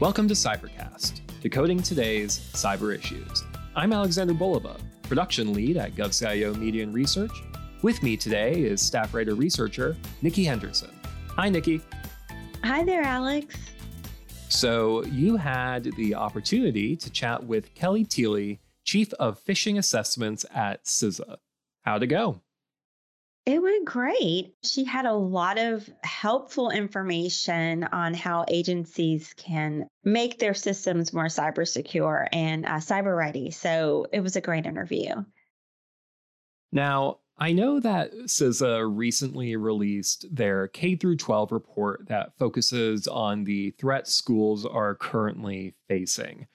Welcome to Cybercast, decoding today's cyber issues. I'm Alexander Bolova, production lead at GovCIO Media and Research. With me today is staff writer researcher Nikki Henderson. Hi, Nikki. Hi there, Alex. So, you had the opportunity to chat with Kelly Thiele, Chief of Phishing Assessments at CISA. How'd it go? It went great. She had a lot of helpful information on how agencies can make their systems more cyber secure and uh, cyber ready. So it was a great interview. Now, I know that CISA recently released their K through 12 report that focuses on the threats schools are currently facing.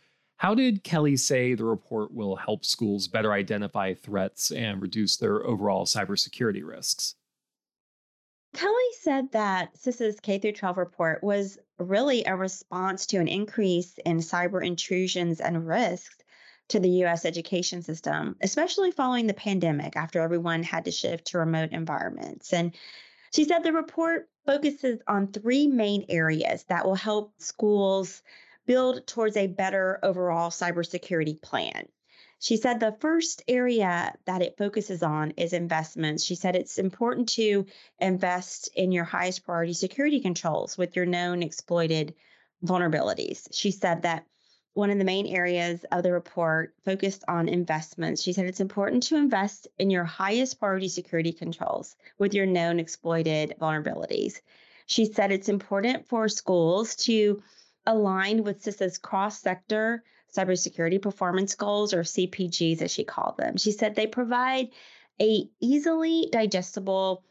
How did Kelly say the report will help schools better identify threats and reduce their overall cybersecurity risks? Kelly said that CISA's K 12 report was really a response to an increase in cyber intrusions and risks to the US education system, especially following the pandemic after everyone had to shift to remote environments. And she said the report focuses on three main areas that will help schools build towards a better overall cybersecurity plan. She said the first area that it focuses on is investments. She said it's important to invest in your highest priority security controls with your known exploited vulnerabilities. She said that one of the main areas of the report focused on investments. She said it's important to invest in your highest priority security controls with your known exploited vulnerabilities. She said it's important for schools to aligned with CISA's cross sector cybersecurity performance goals, or CPGs as she called them. She said they provide a easily digestible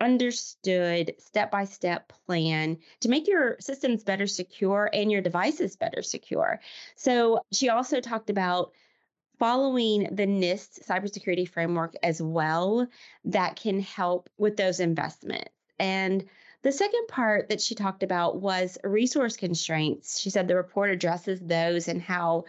understood step by step plan to make your systems better secure and your devices better secure. So she also talked about following the NIST cybersecurity framework as well that can help with those investments. And the second part that she talked about was resource constraints. She said the report addresses those and how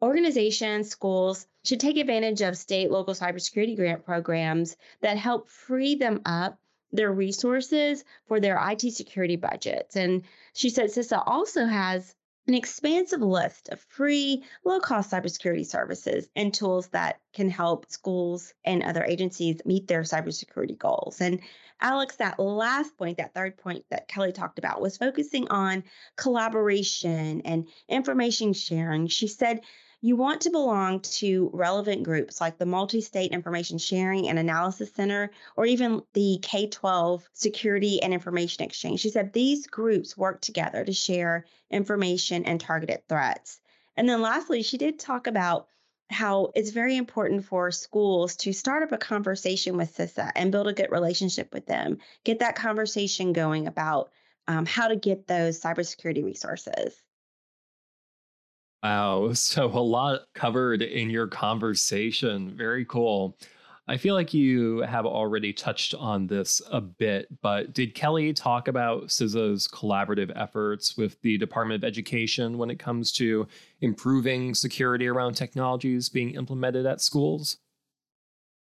organizations, schools should take advantage of state, local cybersecurity grant programs that help free them up their resources for their IT security budgets. And she said CISA also has an expansive list of free, low cost cybersecurity services and tools that can help schools and other agencies meet their cybersecurity goals. And Alex, that last point, that third point that Kelly talked about was focusing on collaboration and information sharing. She said you want to belong to relevant groups like the Multi State Information Sharing and Analysis Center or even the K 12 Security and Information Exchange. She said these groups work together to share information and targeted threats. And then lastly, she did talk about how it's very important for schools to start up a conversation with CISA and build a good relationship with them, get that conversation going about um, how to get those cybersecurity resources. Wow. So a lot covered in your conversation. Very cool. I feel like you have already touched on this a bit, but did Kelly talk about CISA's collaborative efforts with the Department of Education when it comes to improving security around technologies being implemented at schools?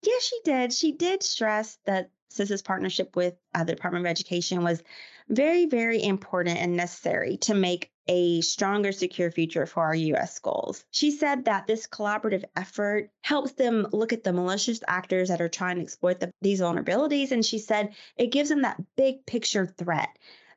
Yeah, she did. She did stress that CISA's partnership with uh, the Department of Education was very, very important and necessary to make a stronger, secure future for our US schools. She said that this collaborative effort helps them look at the malicious actors that are trying to exploit the, these vulnerabilities. And she said it gives them that big picture threat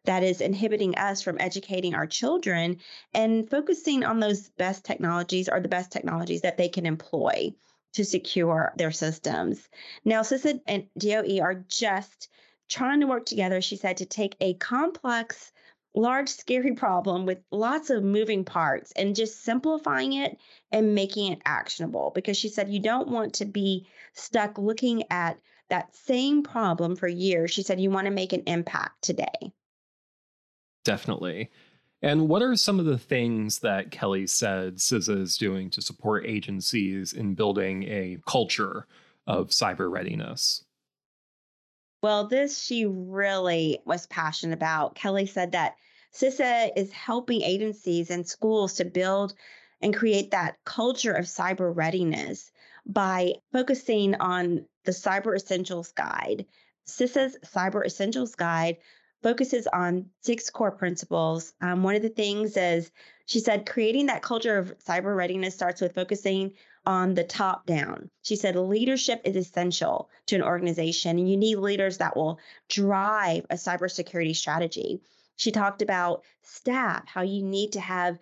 that is inhibiting us from educating our children and focusing on those best technologies or the best technologies that they can employ to secure their systems. Now, CISA and DOE are just trying to work together, she said, to take a complex, large, scary problem with lots of moving parts and just simplifying it and making it actionable. Because she said, you don't want to be stuck looking at that same problem for years. She said, you want to make an impact today. Definitely. And what are some of the things that Kelly said CISA is doing to support agencies in building a culture of cyber readiness? Well, this she really was passionate about. Kelly said that CISA is helping agencies and schools to build and create that culture of cyber readiness by focusing on the Cyber Essentials Guide. CISA's Cyber Essentials Guide focuses on six core principles. Um, one of the things is she said creating that culture of cyber readiness starts with focusing on the top down. She said leadership is essential to an organization, and you need leaders that will drive a cybersecurity strategy. She talked about staff, how you need to have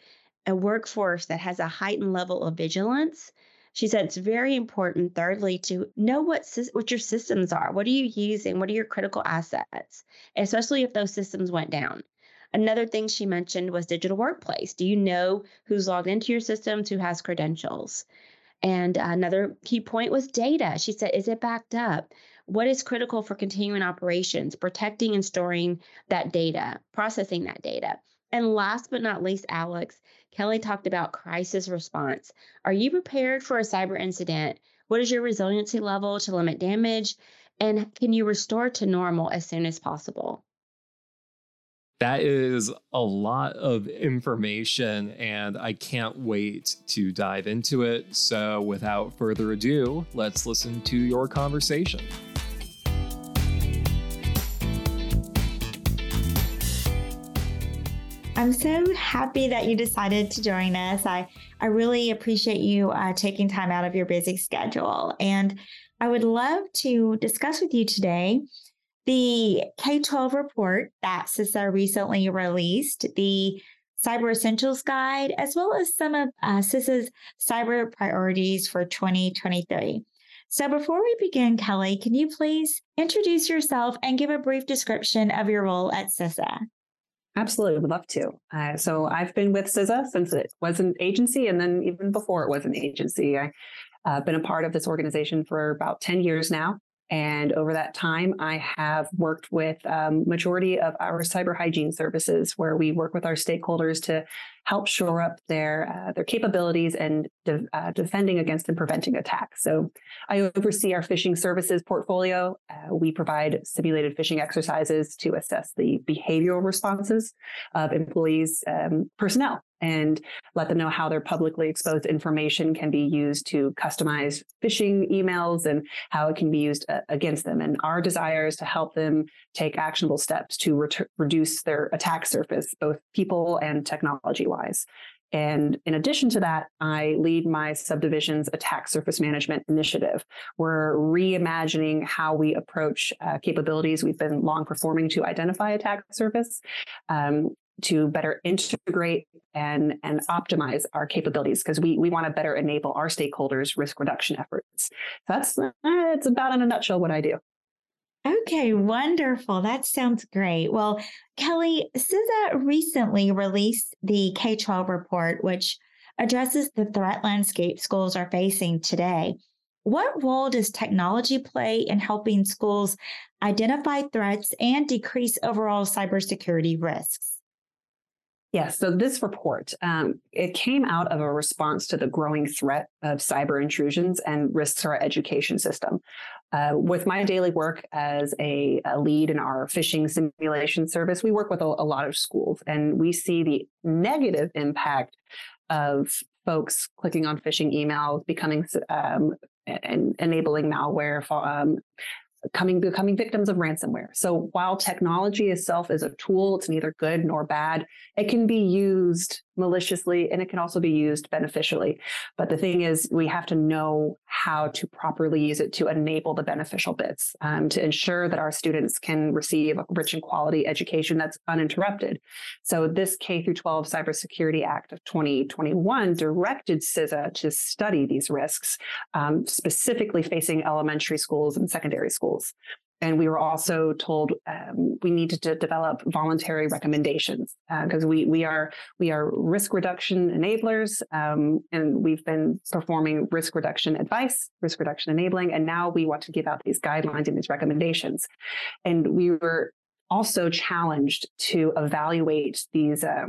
a workforce that has a heightened level of vigilance. She said it's very important, thirdly, to know what, what your systems are. What are you using? What are your critical assets, especially if those systems went down? Another thing she mentioned was digital workplace. Do you know who's logged into your systems, who has credentials? And another key point was data. She said, is it backed up? What is critical for continuing operations, protecting and storing that data, processing that data? And last but not least, Alex, Kelly talked about crisis response. Are you prepared for a cyber incident? What is your resiliency level to limit damage? And can you restore to normal as soon as possible? That is a lot of information, and I can't wait to dive into it. So, without further ado, let's listen to your conversation. I'm so happy that you decided to join us. I, I really appreciate you uh, taking time out of your busy schedule. And I would love to discuss with you today the K 12 report that CISA recently released, the Cyber Essentials Guide, as well as some of uh, CISA's cyber priorities for 2023. So, before we begin, Kelly, can you please introduce yourself and give a brief description of your role at CISA? Absolutely, would love to. Uh, so, I've been with CISA since it was an agency, and then even before it was an agency. I've uh, been a part of this organization for about 10 years now. And over that time, I have worked with um, majority of our cyber hygiene services, where we work with our stakeholders to help shore up their uh, their capabilities and de- uh, defending against and preventing attacks. So, I oversee our phishing services portfolio. Uh, we provide simulated phishing exercises to assess the behavioral responses of employees' um, personnel and let them know how their publicly exposed information can be used to customize phishing emails and how it can be used uh, against them. And our desire is to help them take actionable steps to ret- reduce their attack surface, both people and technology wise. And in addition to that, I lead my subdivision's attack surface management initiative. We're reimagining how we approach uh, capabilities we've been long performing to identify attack surface um, to better integrate and, and optimize our capabilities because we, we want to better enable our stakeholders' risk reduction efforts. That's it's about in a nutshell what I do. Okay, wonderful. That sounds great. Well, Kelly, CISA recently released the K 12 report, which addresses the threat landscape schools are facing today. What role does technology play in helping schools identify threats and decrease overall cybersecurity risks? Yes. So this report, um, it came out of a response to the growing threat of cyber intrusions and risks to our education system. Uh, with my daily work as a, a, lead in our phishing simulation service, we work with a, a lot of schools and we see the negative impact of folks clicking on phishing emails, becoming um, and enabling malware, um, coming becoming victims of ransomware. So while technology itself is a tool, it's neither good nor bad. It can be used maliciously and it can also be used beneficially. But the thing is, we have to know how to properly use it to enable the beneficial bits um, to ensure that our students can receive a rich and quality education that's uninterrupted. So this K through 12 Cybersecurity Act of 2021 directed CISA to study these risks, um, specifically facing elementary schools and secondary schools. And we were also told um, we needed to develop voluntary recommendations because uh, we we are we are risk reduction enablers, um, and we've been performing risk reduction advice, risk reduction enabling, and now we want to give out these guidelines and these recommendations. And we were also challenged to evaluate these um,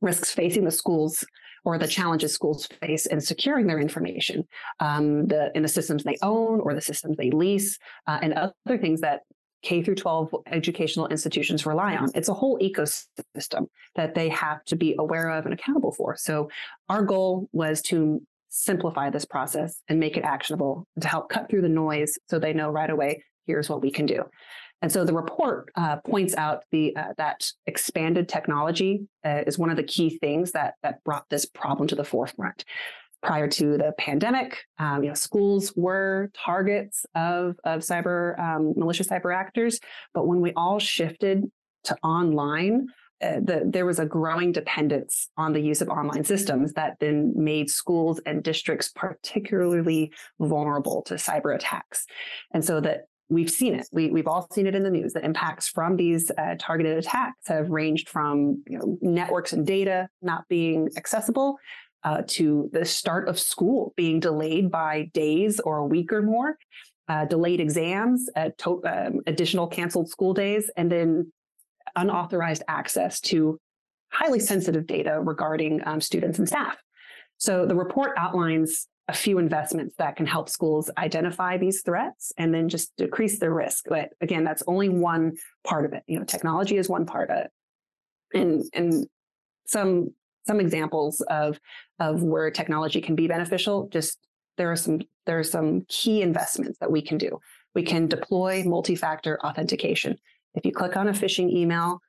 risks facing the schools or the challenges schools face in securing their information um, the, in the systems they own or the systems they lease uh, and other things that K through 12 educational institutions rely on. It's a whole ecosystem that they have to be aware of and accountable for. So our goal was to simplify this process and make it actionable to help cut through the noise so they know right away here's what we can do. And so the report uh, points out the uh, that expanded technology uh, is one of the key things that that brought this problem to the forefront. Prior to the pandemic, um, you know, schools were targets of of cyber um, malicious cyber actors, but when we all shifted to online, uh, the, there was a growing dependence on the use of online systems that then made schools and districts particularly vulnerable to cyber attacks. And so that we've seen it. We, we've all seen it in the news. The impacts from these uh, targeted attacks have ranged from you know, networks and data not being accessible uh, to the start of school being delayed by days or a week or more, uh, delayed exams, uh, to- um, additional canceled school days, and then unauthorized access to highly sensitive data regarding um, students and staff. So the report outlines a few investments that can help schools identify these threats and then just decrease their risk. But again, that's only one part of it. You know, technology is one part of it. And and some some examples of of where technology can be beneficial, just there are some there are some key investments that we can do. We can deploy multi-factor authentication. If you click on a phishing email,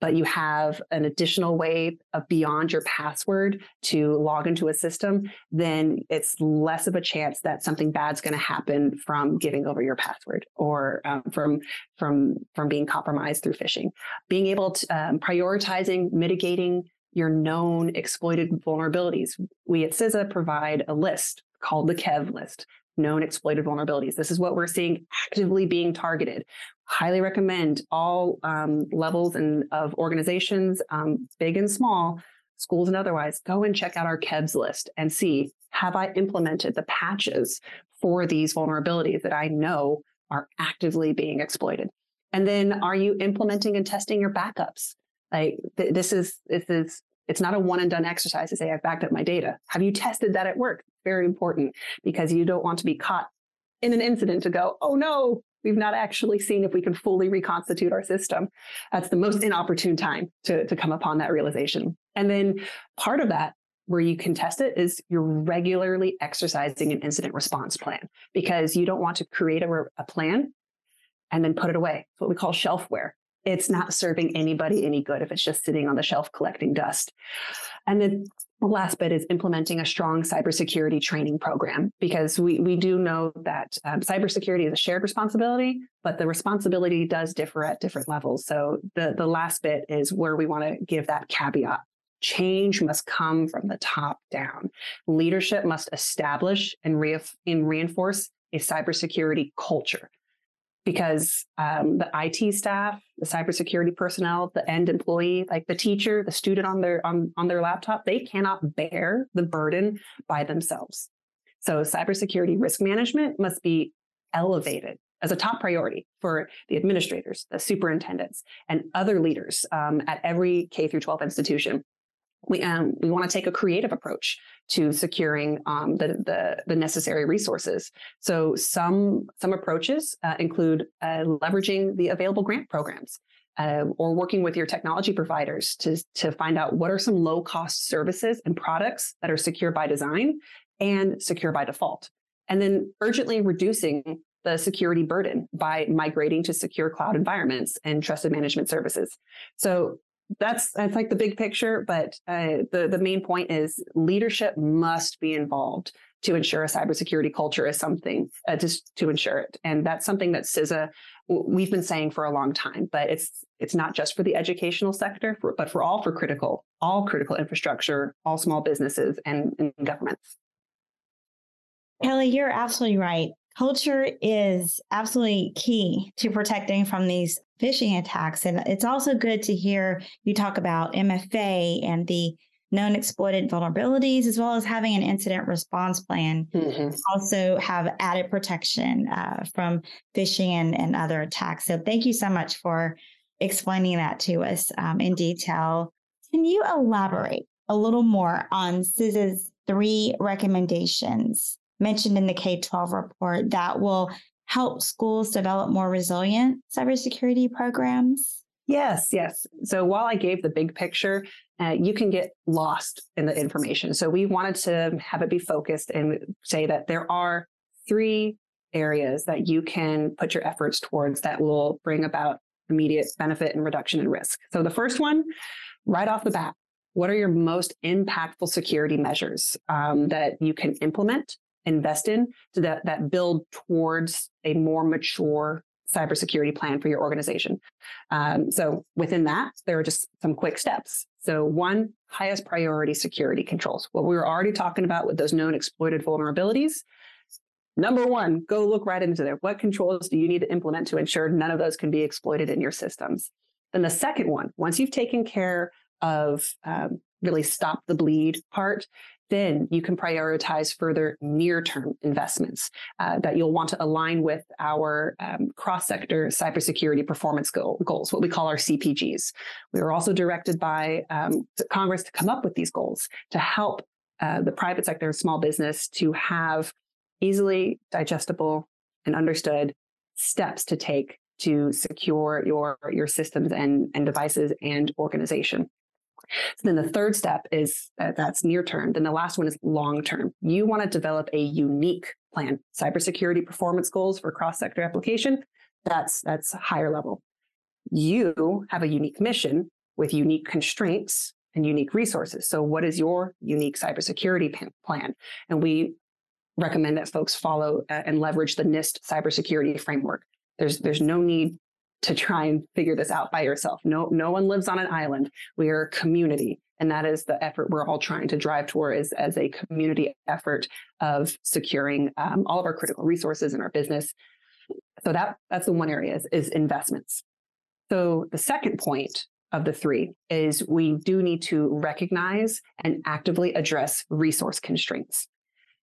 but you have an additional way of beyond your password to log into a system, then it's less of a chance that something bad's going to happen from giving over your password or um, from from from being compromised through phishing. Being able to um, prioritizing mitigating your known exploited vulnerabilities. We at CISA provide a list called the KEV list known exploited vulnerabilities. This is what we're seeing actively being targeted. Highly recommend all um, levels and of organizations, um, big and small, schools and otherwise, go and check out our KEVs list and see have I implemented the patches for these vulnerabilities that I know are actively being exploited. And then are you implementing and testing your backups? Like th- this is this is it's not a one and done exercise to say I've backed up my data. Have you tested that at work? Very important because you don't want to be caught in an incident to go, oh no, we've not actually seen if we can fully reconstitute our system. That's the most inopportune time to, to come upon that realization. And then part of that where you can test it is you're regularly exercising an incident response plan because you don't want to create a, a plan and then put it away. It's what we call shelfware it's not serving anybody any good if it's just sitting on the shelf collecting dust. And then the last bit is implementing a strong cybersecurity training program because we, we do know that um, cybersecurity is a shared responsibility, but the responsibility does differ at different levels. So the, the last bit is where we want to give that caveat. Change must come from the top down. Leadership must establish and, re- and reinforce a cybersecurity culture because um, the IT staff, the cybersecurity personnel, the end employee, like the teacher, the student on their on, on their laptop, they cannot bear the burden by themselves. So cybersecurity risk management must be elevated as a top priority for the administrators, the superintendents, and other leaders um, at every K through 12 institution we um, we want to take a creative approach to securing um, the, the, the necessary resources. So some some approaches uh, include uh, leveraging the available grant programs. Uh, or working with your technology providers to, to find out what are some low cost services and products that are secure by design and secure by default. And then urgently reducing the security burden by migrating to secure cloud environments and trusted management services. So that's that's like the big picture but uh, the the main point is leadership must be involved to ensure a cybersecurity culture is something uh, just to ensure it. And that's something that CISA we've been saying for a long time but it's it's not just for the educational sector for, but for all for critical all critical infrastructure all small businesses and, and governments. Kelly you're absolutely right culture is absolutely key to protecting from these phishing attacks. And it's also good to hear you talk about MFA and the known exploited vulnerabilities, as well as having an incident response plan. Mm-hmm. Also, have added protection uh, from phishing and, and other attacks. So, thank you so much for explaining that to us um, in detail. Can you elaborate a little more on CISA's three recommendations mentioned in the K 12 report that will help schools develop more resilient cybersecurity programs? Yes, yes. So while I gave the big picture, uh, you can get lost in the information. So we wanted to have it be focused and say that there are three areas that you can put your efforts towards that will bring about immediate benefit and reduction in risk. So the first one, right off the bat, what are your most impactful security measures um, that you can implement, invest in, so that that build towards a more mature cybersecurity plan for your organization? Um, so within that, there are just some quick steps. So one, highest priority security controls. What we were already talking about with those known exploited vulnerabilities. Number one, go look right into there. What controls do you need to implement to ensure none of those can be exploited in your systems? Then the second one, once you've taken care of um, really stop the bleed part, then you can prioritize further near term investments uh, that you'll want to align with our um, cross sector cybersecurity performance goal, goals, what we call our CPGs. We were also directed by um, Congress to come up with these goals to help uh, the private sector and small business to have easily digestible and understood steps to take to secure your, your systems and, and devices and organization. So then the third step is uh, that's near term. Then the last one is long term. You want to develop a unique plan, cybersecurity performance goals for cross sector application. That's that's higher level. You have a unique mission with unique constraints and unique resources. So what is your unique cybersecurity plan? And we recommend that folks follow uh, and leverage the NIST cybersecurity framework. There's there's no need to try and figure this out by yourself. No, no one lives on an island. We are a community. And that is the effort we're all trying to drive toward is as a community effort of securing um, all of our critical resources in our business. So that that's the one area is, is investments. So the second point of the three is we do need to recognize and actively address resource constraints.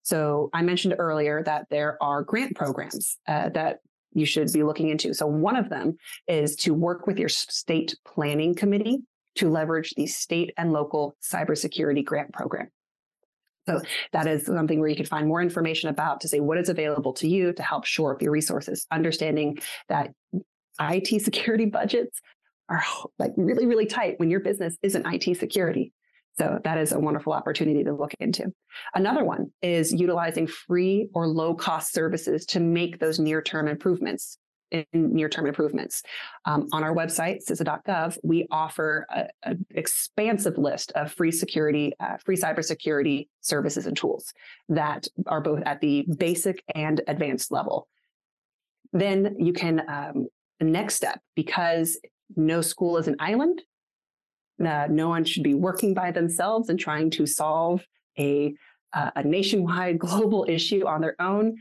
So I mentioned earlier that there are grant programs uh, that you should be looking into. So one of them is to work with your state planning committee to leverage the state and local cybersecurity grant program. So that is something where you can find more information about to say what is available to you to help shore up your resources, understanding that IT security budgets are like really, really tight when your business isn't IT security. So that is a wonderful opportunity to look into. Another one is utilizing free or low cost services to make those near term improvements. In near term improvements. Um, on our website, CISA.gov, we offer an expansive list of free security, uh, free cybersecurity services and tools that are both at the basic and advanced level. Then you can, um, the next step, because no school is an island, no one should be working by themselves and trying to solve a uh, a nationwide global issue on their own.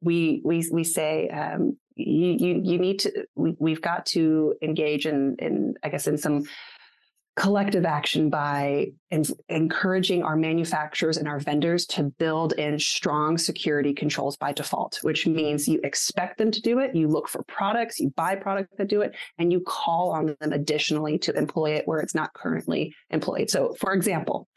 We we we say um, you you you need to we, we've got to engage in in I guess in some collective action by in, encouraging our manufacturers and our vendors to build in strong security controls by default, which means you expect them to do it, you look for products, you buy products that do it, and you call on them additionally to employ it where it's not currently employed. So, for example,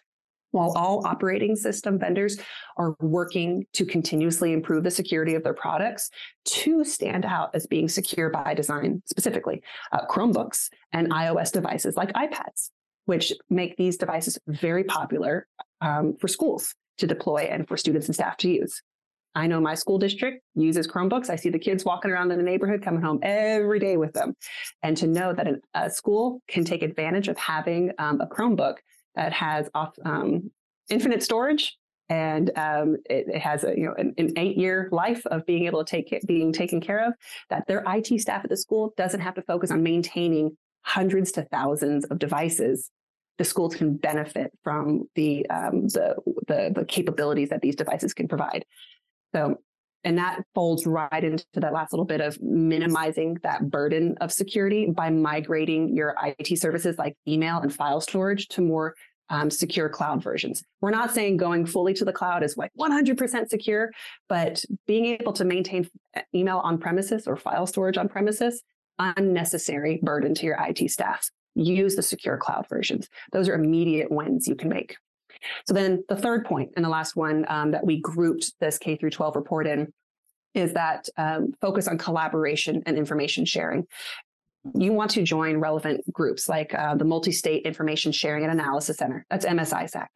while all operating system vendors are working to continuously improve the security of their products, two stand out as being secure by design, specifically uh, Chromebooks and iOS devices like iPads, which make these devices very popular um, for schools to deploy and for students and staff to use. I know my school district uses Chromebooks. I see the kids walking around in the neighborhood coming home every day with them. And to know that a school can take advantage of having um, a Chromebook that has um, infinite storage and um, it, it, has a you know an, an, eight year life of being able to take it being taken care of that their IT staff at the school doesn't have to focus on maintaining hundreds to thousands of devices. The schools can benefit from the um, the, the the capabilities that these devices can provide. So and that folds right into that last little bit of minimizing that burden of security by migrating your IT services like email and file storage to more um, secure cloud versions. We're not saying going fully to the cloud is like 100% secure, but being able to maintain email on premises or file storage on premises, unnecessary burden to your IT staff. Use the secure cloud versions. Those are immediate wins you can make. So then the third point and the last one um, that we grouped this K through 12 report in is that um, focus on collaboration and information sharing. You want to join relevant groups like uh, the Multi-State Information Sharing and Analysis Center, that's MSISAC,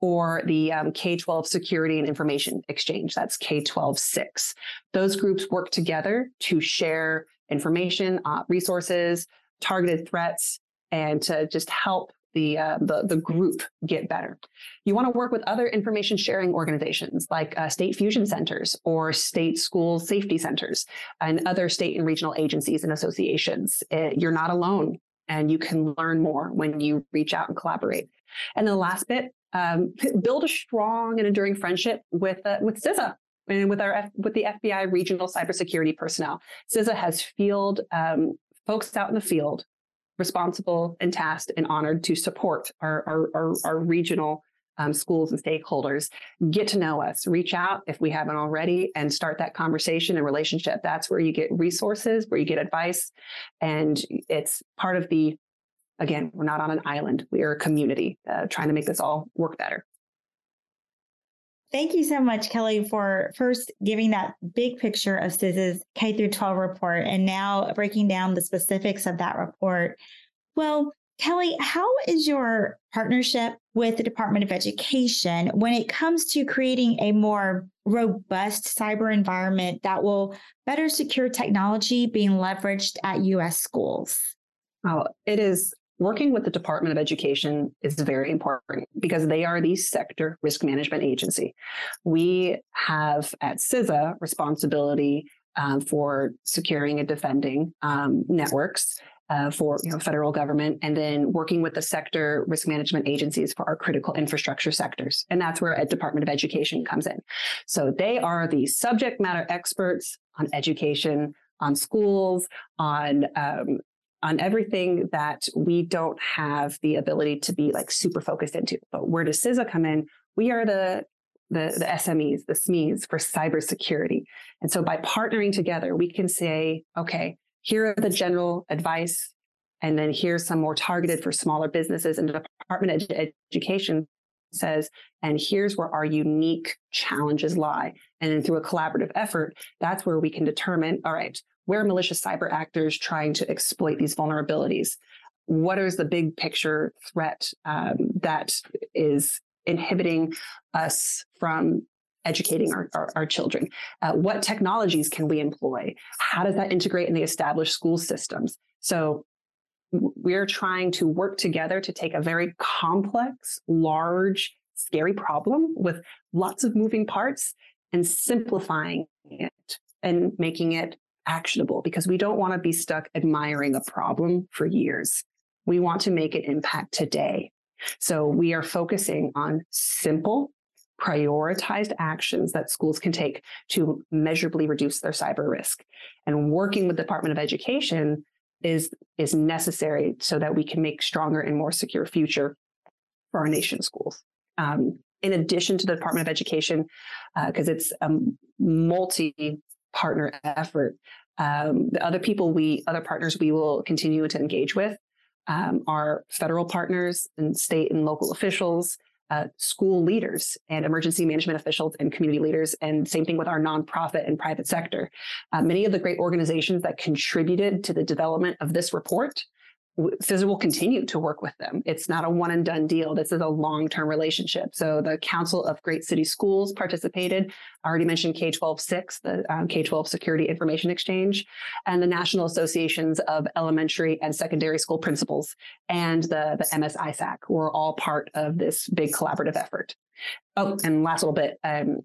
or the um, K-12 Security and Information Exchange, that's K-12-6. Those groups work together to share information, uh, resources, targeted threats, and to just help the, uh, the, the group get better. You want to work with other information sharing organizations like uh, state fusion centers or state school safety centers and other state and regional agencies and associations. It, eh, you're not alone and you can learn more when you reach out and collaborate. And the last bit, um, build a strong and enduring friendship with uh, with CISA and with our with the FBI regional cybersecurity personnel. CISA has field um, folks out in the field responsible and tasked and honored to support our, our, our, our regional um, schools and stakeholders. Get to know us. Reach out if we haven't already and start that conversation and relationship. That's where you get resources where you get advice. And it's part of the again we're not on an island. We are a community uh, trying to make this all work better Thank you so much, Kelly, for first giving that big picture of CISA's K through 12 report and now breaking down the specifics of that report. Well, Kelly, how is your partnership with the Department of Education when it comes to creating a more robust cyber environment that will better secure technology being leveraged at US schools? Oh, it is working with the Department of Education is very important because they are the sector risk management agency. We have at CISA responsibility um, for securing and defending um, networks. Uh, for you know federal government and then working with the sector risk management agencies for our critical infrastructure sectors and that's where a department of education comes in so they are the subject matter experts on education on schools on um, on everything that we don't have the ability to be like super focused into. But where does CISA come in? We are the the, the SMEs, the SMEs for cybersecurity. And so by partnering together, we can say, okay, here are the general advice, and then here's some more targeted for smaller businesses. And the Department of Education says, and here's where our unique challenges lie. And then through a collaborative effort, that's where we can determine, all right, where are malicious cyber actors trying to exploit these vulnerabilities? What is the big picture threat um, that is inhibiting us from educating our, our, our children? Uh, what technologies can we employ? How does that integrate in the established school systems? So we're trying to work together to take a very complex, large, scary problem with lots of moving parts and simplifying it and making it actionable because we don't want to be stuck admiring a problem for years. We want to make an impact today. So we are focusing on simple, prioritized actions that schools can take to measurably reduce their cyber risk. And working with the Department of Education is, is necessary so that we can make stronger and more secure future for our nation's schools. Um, in addition to the Department of Education, because uh, it's a multi partner effort. Um, the other people we, other partners we will continue to engage with um, are federal partners and state and local officials, uh, school leaders and emergency management officials and community leaders, and same thing with our nonprofit and private sector. Uh, many of the great organizations that contributed to the development of this report CISA will continue to work with them. It's not a one and done deal. This is a long term relationship. So the Council of Great City Schools participated. I already mentioned K 12 6, the um, K 12 Security Information Exchange, and the National Associations of Elementary and Secondary School Principals and the, the MS ISAC were all part of this big collaborative effort. Oh, and last little bit, um,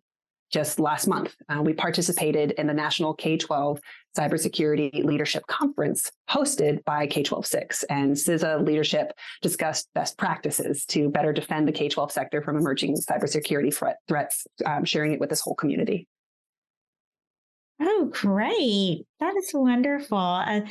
just last month, uh, we participated in the National K 12 Cybersecurity Leadership Conference hosted by K 12 6. And CISA leadership discussed best practices to better defend the K 12 sector from emerging cybersecurity threat, threats, um, sharing it with this whole community. Oh, great. That is wonderful. Uh,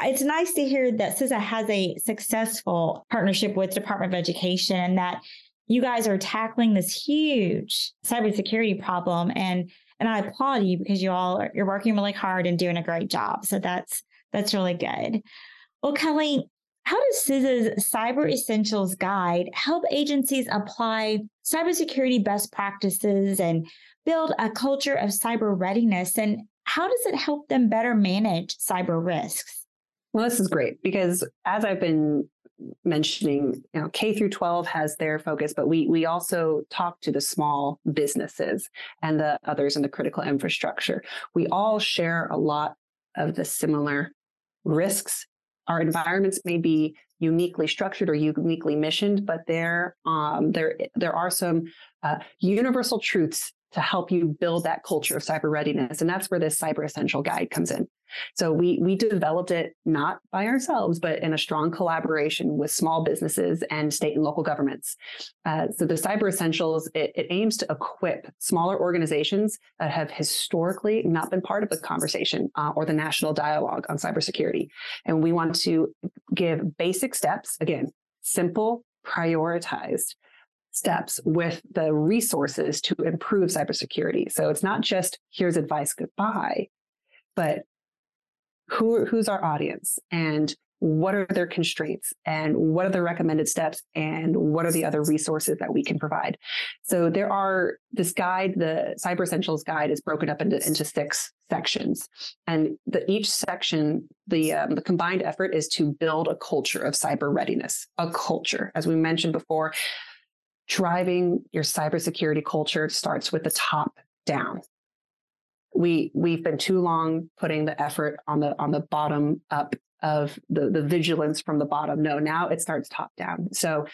it's nice to hear that CISA has a successful partnership with Department of Education that you guys are tackling this huge cybersecurity problem and and I applaud you because you all are, you're working really hard and doing a great job. So that's that's really good. Well, Kelly, how does CISA's Cyber Essentials Guide help agencies apply cybersecurity best practices and build a culture of cyber readiness? And how does it help them better manage cyber risks? Well, this is great because as I've been mentioning, you know, K through 12 has their focus, but we we also talk to the small businesses and the others in the critical infrastructure. We all share a lot of the similar risks. Our environments may be uniquely structured or uniquely missioned, but there um, there there are some uh, universal truths to help you build that culture of cyber readiness. And that's where this Cyber Essential Guide comes in. So we we developed it not by ourselves, but in a strong collaboration with small businesses and state and local governments. Uh, so the Cyber Essentials it, it, aims to equip smaller organizations that have historically not been part of the conversation uh, or the national dialogue on cybersecurity, and we want to give basic steps again, simple, prioritized steps with the resources to improve cybersecurity. So it's not just here's advice, goodbye, but who who's our audience and what are their constraints and what are the recommended steps and what are the other resources that we can provide. So there are this guide the cyber essentials guide is broken up into, into six sections. And the, each section the um, the combined effort is to build a culture of cyber readiness a culture. As we mentioned before driving your cybersecurity culture starts with the top down. We we've been too long putting the effort on the on the bottom up of the the vigilance from the bottom. No, now it starts top down. So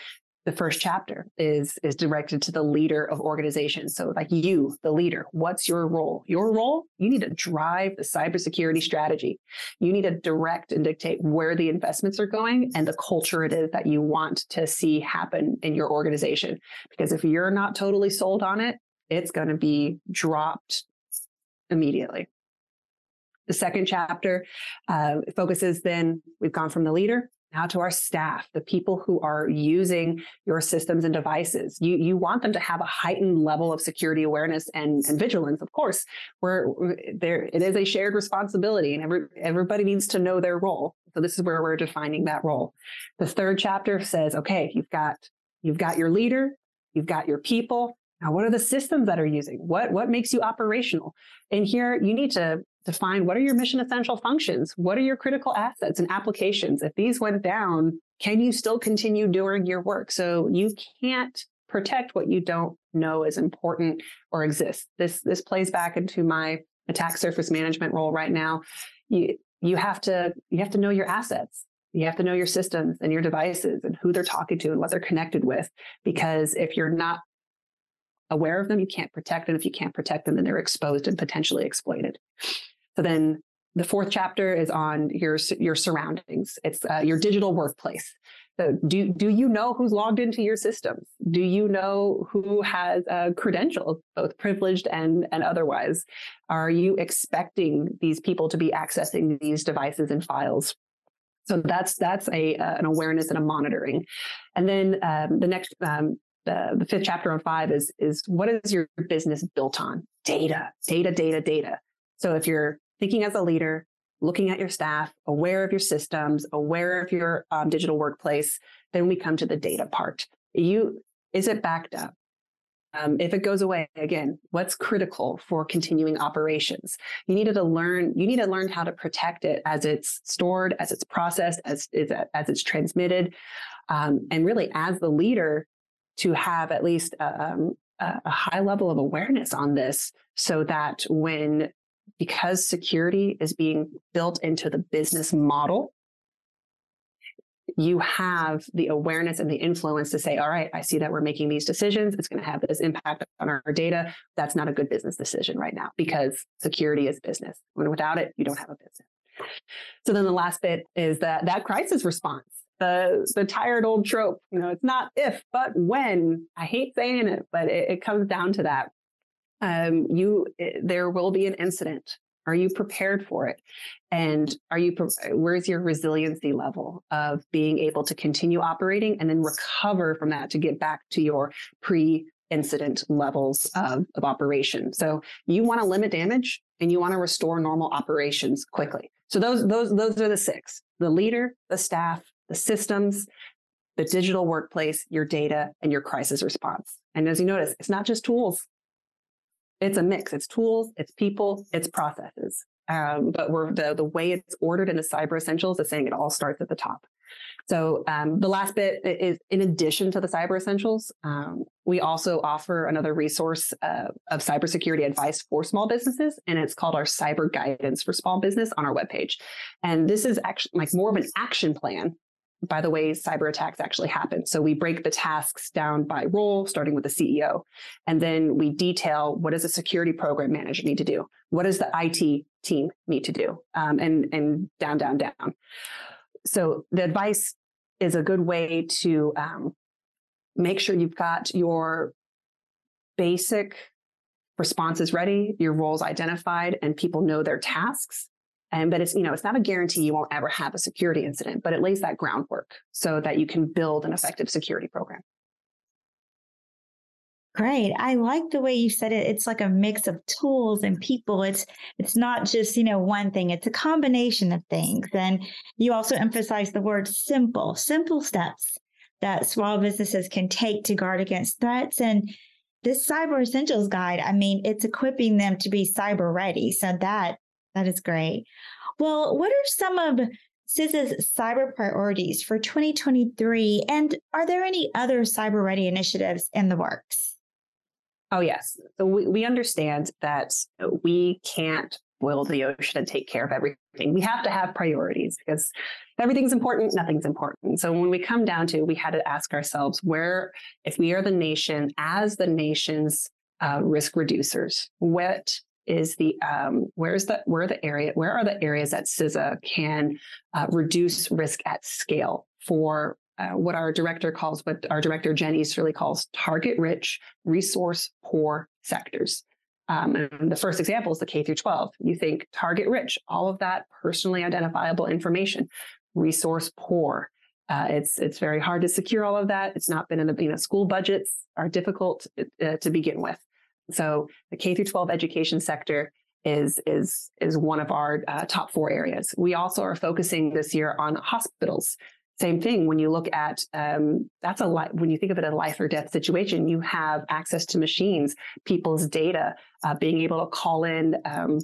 the first chapter is is directed to the leader of organizations. So like you, the leader, what's your role? Your role, you need to drive the cybersecurity strategy. You need to direct and dictate where the investments are going and the culture it is that you want to see happen in your organization. Because if you're not totally sold on it, it's going to be dropped immediately. The second chapter uh, focuses then, we've gone from the leader now to our staff, the people who are using your systems and devices. You, you want them to have a heightened level of security awareness and, and vigilance. Of course, where there it is a shared responsibility and every, everybody needs to know their role. So this is where we're defining that role. The third chapter says, okay, you've got you've got your leader, you've got your people. Now, what are the systems that are using? What what makes you operational? And here you need to define what are your mission essential functions? What are your critical assets and applications? If these went down, can you still continue doing your work? So you can't protect what you don't know is important or exists. This this plays back into my attack surface management role right now. You you have to you have to know your assets. You have to know your systems and your devices and who they're talking to and what they're connected with. Because if you're not aware of them, you can't protect them. If you can't protect them, then they're exposed and potentially exploited. So then the fourth chapter is on your your surroundings. It's uh, your digital workplace. So do do you know who's logged into your systems? Do you know who has uh, credentials, both privileged and and otherwise? Are you expecting these people to be accessing these devices and files? So that's that's a uh, an awareness and a monitoring. And then um, the next um, the, the fifth chapter on five is is what is your business built on? Data, data, data, data. So if you're thinking as a leader, looking at your staff, aware of your systems, aware of your um, digital workplace, then we come to the data part. You is it backed up? Um, if it goes away again, what's critical for continuing operations? You needed to learn. You need to learn how to protect it as it's stored, as it's processed, as as it's transmitted, um, and really as the leader to have at least a, um, a high level of awareness on this, so that when because security is being built into the business model, you have the awareness and the influence to say, all right, I see that we're making these decisions. It's going to have this impact on our data. That's not a good business decision right now because security is business. And without it, you don't have a business. So then the last bit is that that crisis response. The, the tired old trope, you know, it's not if, but when. I hate saying it, but it, it comes down to that. Um, you eh, there will be an incident. Are you prepared for it? And are you where's your resiliency level of being able to continue operating and then recover from that to get back to your pre incident levels of, of operation? So you want to limit damage and you want to restore normal operations quickly. So those those those are the six the leader the staff the systems the digital workplace your data and your crisis response and as you notice it's not just tools it's a mix. It's tools, it's people, it's processes. Um, but we're the the way it's ordered in the Cyber Essentials is saying it all starts at the top. So um, the last bit is in addition to the Cyber Essentials, um, we also offer another resource uh, of cybersecurity advice for small businesses, and it's called our Cyber Guidance for Small Business on our webpage. And this is actually like more of an action plan by the way cyber attacks actually happen. So we break the tasks down by role, starting with the CEO, and then we detail what does a security program manager need to do, what does the IT team need to do, um, and and down, down, down. So the advice is a good way to um, make sure you've got your basic responses ready, your roles identified, and people know their tasks. And but it's you know it's not a guarantee you won't ever have a security incident, but it lays that groundwork so that you can build an effective security program. Great. I like the way you said it. It's like a mix of tools and people. It's it's not just, you know, one thing. It's a combination of things. And you also emphasize the word simple, simple steps that small businesses can take to guard against threats. And this cyber essentials guide, I mean, it's equipping them to be cyber ready. So that that is great. Well, what are some of CISA's cyber priorities for 2023? And are there any other cyber ready initiatives in the works? Oh, yes. So we, we understand that we can't boil the ocean and take care of everything. We have to have priorities because everything's important, nothing's important. So when we come down to, we had to ask ourselves where, if we are the nation, as the nation's uh, risk reducers, what is the um, where's the where the area where are the areas that CISA can uh, reduce risk at scale for uh, what our director calls, what our director Jen Easterly calls target rich, resource poor sectors. Um, and the first example is the K through 12. You think target rich, all of that personally identifiable information, resource poor. Uh, it's it's very hard to secure all of that. It's not been in the you know school budgets are difficult uh, to begin with. So the K through 12 education sector is is is one of our uh, top four areas. We also are focusing this year on hospitals. Same thing when you look at um, that's a lot when you think of it a life or death situation you have access to machines people's data uh, being able to call in um,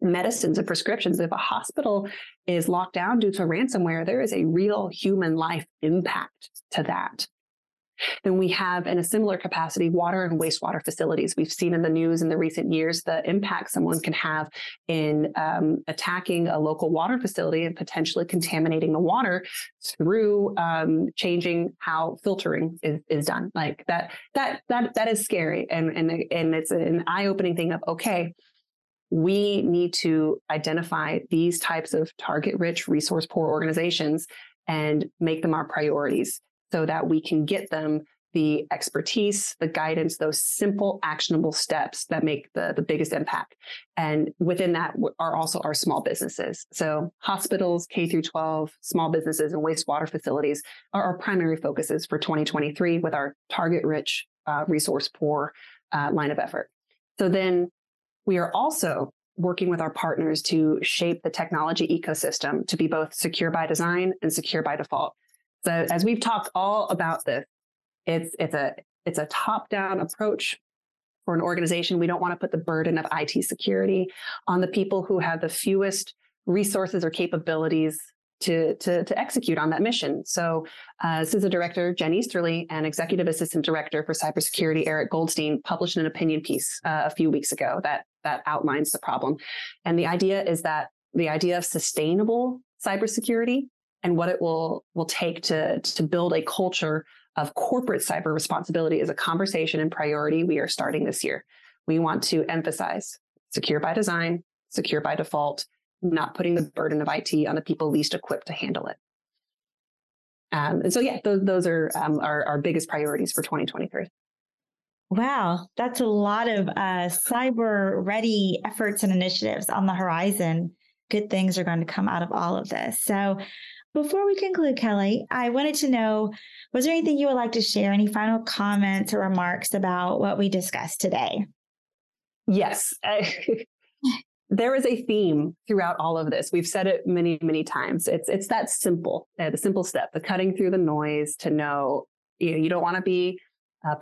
medicines and prescriptions. If a hospital is locked down due to ransomware there is a real human life impact to that then we have, in a similar capacity, water and wastewater facilities. We've seen in the news in the recent years the impact someone can have in um, attacking a local water facility and potentially contaminating the water through um, changing how filtering is, is done. Like that, that, that, that is scary, and and and it's an eye-opening thing of okay we need to identify these types of target rich resource poor organizations and make them our priorities so that we can get them the expertise, the guidance, those simple, actionable steps that make the, the biggest impact. And within that are also our small businesses. So hospitals, K through 12, small businesses, and wastewater facilities are our primary focuses for 2023 with our target rich, uh, resource poor uh, line of effort. So then we are also working with our partners to shape the technology ecosystem to be both secure by design and secure by default. So as we've talked all about this, it's it's a it's a top-down approach for an organization. We don't want to put the burden of IT security on the people who have the fewest resources or capabilities to, to, to execute on that mission. So, uh, CISA Director Jen Easterly and Executive Assistant Director for Cybersecurity Eric Goldstein published an opinion piece uh, a few weeks ago that that outlines the problem. And the idea is that the idea of sustainable cybersecurity and what it will will take to to build a culture of corporate cyber responsibility is a conversation and priority we are starting this year. We want to emphasize secure by design, secure by default, not putting the burden of IT on the people least equipped to handle it. Um, and so, yeah, those, those are um, our, our biggest priorities for 2023. Wow, that's a lot of uh, cyber ready efforts and initiatives on the horizon. Good things are going to come out of all of this. So, before we conclude, Kelly, I wanted to know was there anything you would like to share? Any final comments or remarks about what we discussed today? Yes. there is a theme throughout all of this. We've said it many, many times. It's it's that simple, uh, the simple step, the cutting through the noise to know you, know, you don't want to be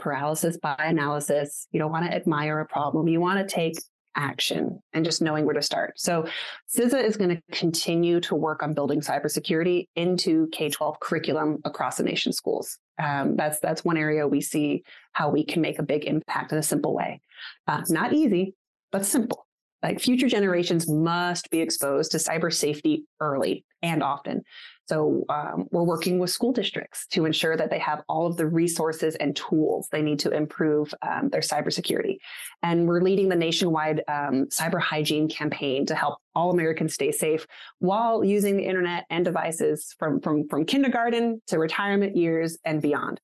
paralysis by analysis. You don't want to admire a problem. You want to take action and just knowing where to start. So CISA is going to continue to work on building cybersecurity into K-12 curriculum across the nation schools. Um, that's that's one area we see how we can make a big impact in a simple way. Uh, not easy, but simple. Like future generations must be exposed to cyber safety early and often. So um, we're working with school districts to ensure that they have all of the resources and tools they need to improve um, their cybersecurity. And we're leading the nationwide um, cyber hygiene campaign to help all Americans stay safe while using the internet and devices from, from, from kindergarten to retirement years and beyond.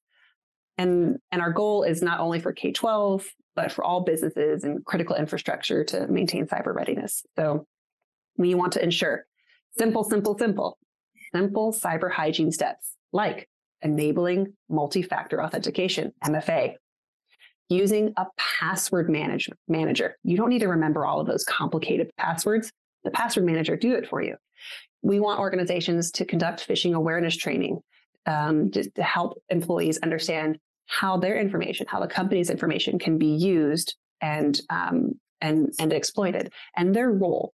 And, and our goal is not only for K 12, but for all businesses and critical infrastructure to maintain cyber readiness. So we want to ensure simple, simple, simple simple cyber hygiene steps like enabling multi factor authentication, MFA, using a password manage- manager. You don't need to remember all of those complicated passwords. The password manager do it for you. We want organizations to conduct phishing awareness training um, to, to help employees understand how their information, how the company's information can be used and um, and and exploited, and their role,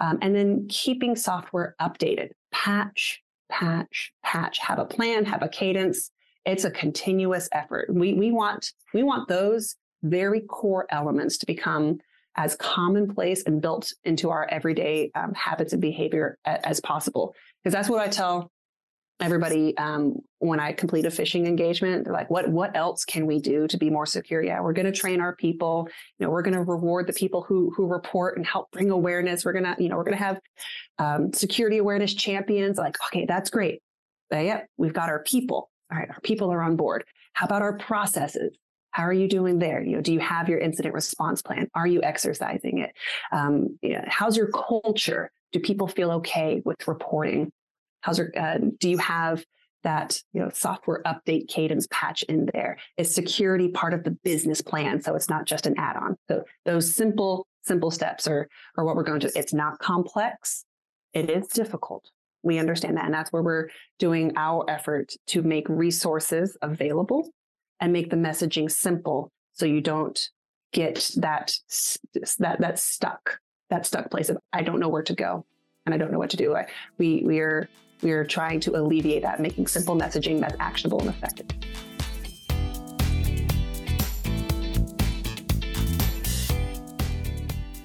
um, and then keeping software updated patch, patch, patch, have a plan, have a cadence. It's a continuous effort. We, we want, we want those very core elements to become as commonplace and built into our everyday um, habits and behavior as, as possible. Because that's what I tell everybody um, when I complete a phishing engagement. They're like, "What what else can we do to be more secure?" Yeah, we're going to train our people. You know, we're going to reward the people who who report and help bring awareness. We're gonna you know we're going to have um, security awareness champions. Like, okay, that's great. But yeah, we've got our people. All right, our people are on board. How about our processes? How are you doing there? You know, do you have your incident response plan? Are you exercising it? Um, you know, how's your culture? Do people feel okay with reporting? How's your, uh, do you have that you know software update cadence patch in there? Is security part of the business plan? So it's not just an add-on. So those simple, simple steps are, are what we're going to, it's not complex. It is difficult. We understand that. And that's where we're doing our effort to make resources available and make the messaging simple so you don't get that that that stuck that stuck place of I don't know where to go and I don't know what to do. I, we we are we are trying to alleviate that, making simple messaging that's actionable and effective.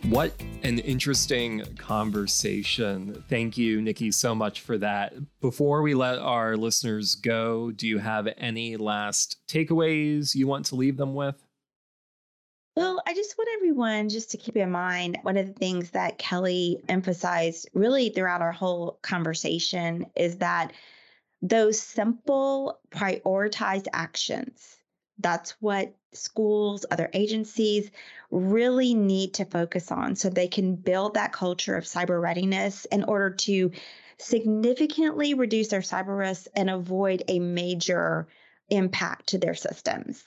What an interesting conversation. Thank you, Nikki, so much for that. Before we let our listeners go, do you have any last takeaways you want to leave them with? Well, I just want everyone just to keep in mind one of the things that Kelly emphasized really throughout our whole conversation is that those simple prioritized actions that's what schools, other agencies really need to focus on so they can build that culture of cyber readiness in order to significantly reduce their cyber risks and avoid a major impact to their systems.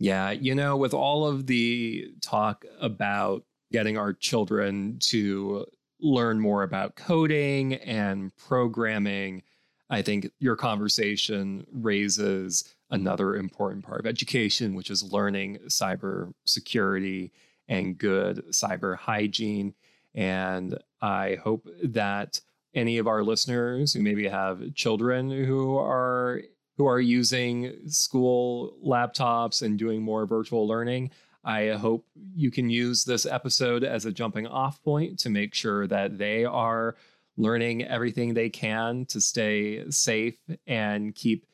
Yeah, you know, with all of the talk about getting our children to learn more about coding and programming, I think your conversation raises another important part of education, which is learning cyber security and good cyber hygiene. And I hope that any of our listeners who maybe have children who are who are using school laptops and doing more virtual learning. I hope you can use this episode as a jumping off point to make sure that they are learning everything they can to stay safe and keep,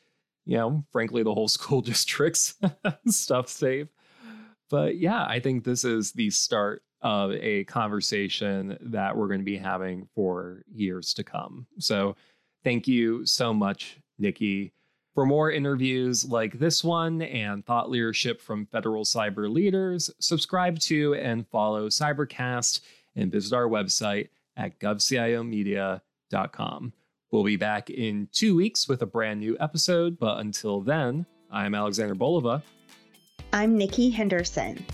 you know, frankly, the whole school district's stuff safe. But yeah, I think this is the start of a conversation that we're going to be having for years to come. So thank you so much, Nikki. For more interviews like this one and thought leadership from federal cyber leaders, subscribe to and follow Cybercast and visit our website at govciomedia.com. We'll be back in two weeks with a brand new episode, but until then, I'm Alexander Bolova. I'm Nikki Henderson.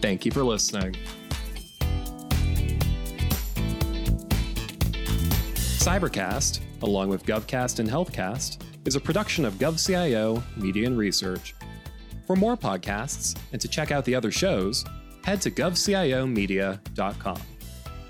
Thank you for listening. Cybercast, along with GovCast and HealthCast, is a production of GovCIO Media and Research. For more podcasts and to check out the other shows, head to govciomedia.com.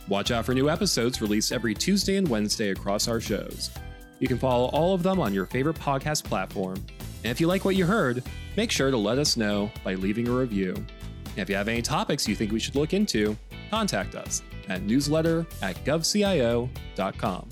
Watch out for new episodes released every Tuesday and Wednesday across our shows. You can follow all of them on your favorite podcast platform. And if you like what you heard, make sure to let us know by leaving a review. And if you have any topics you think we should look into, contact us at newsletter at govcio.com.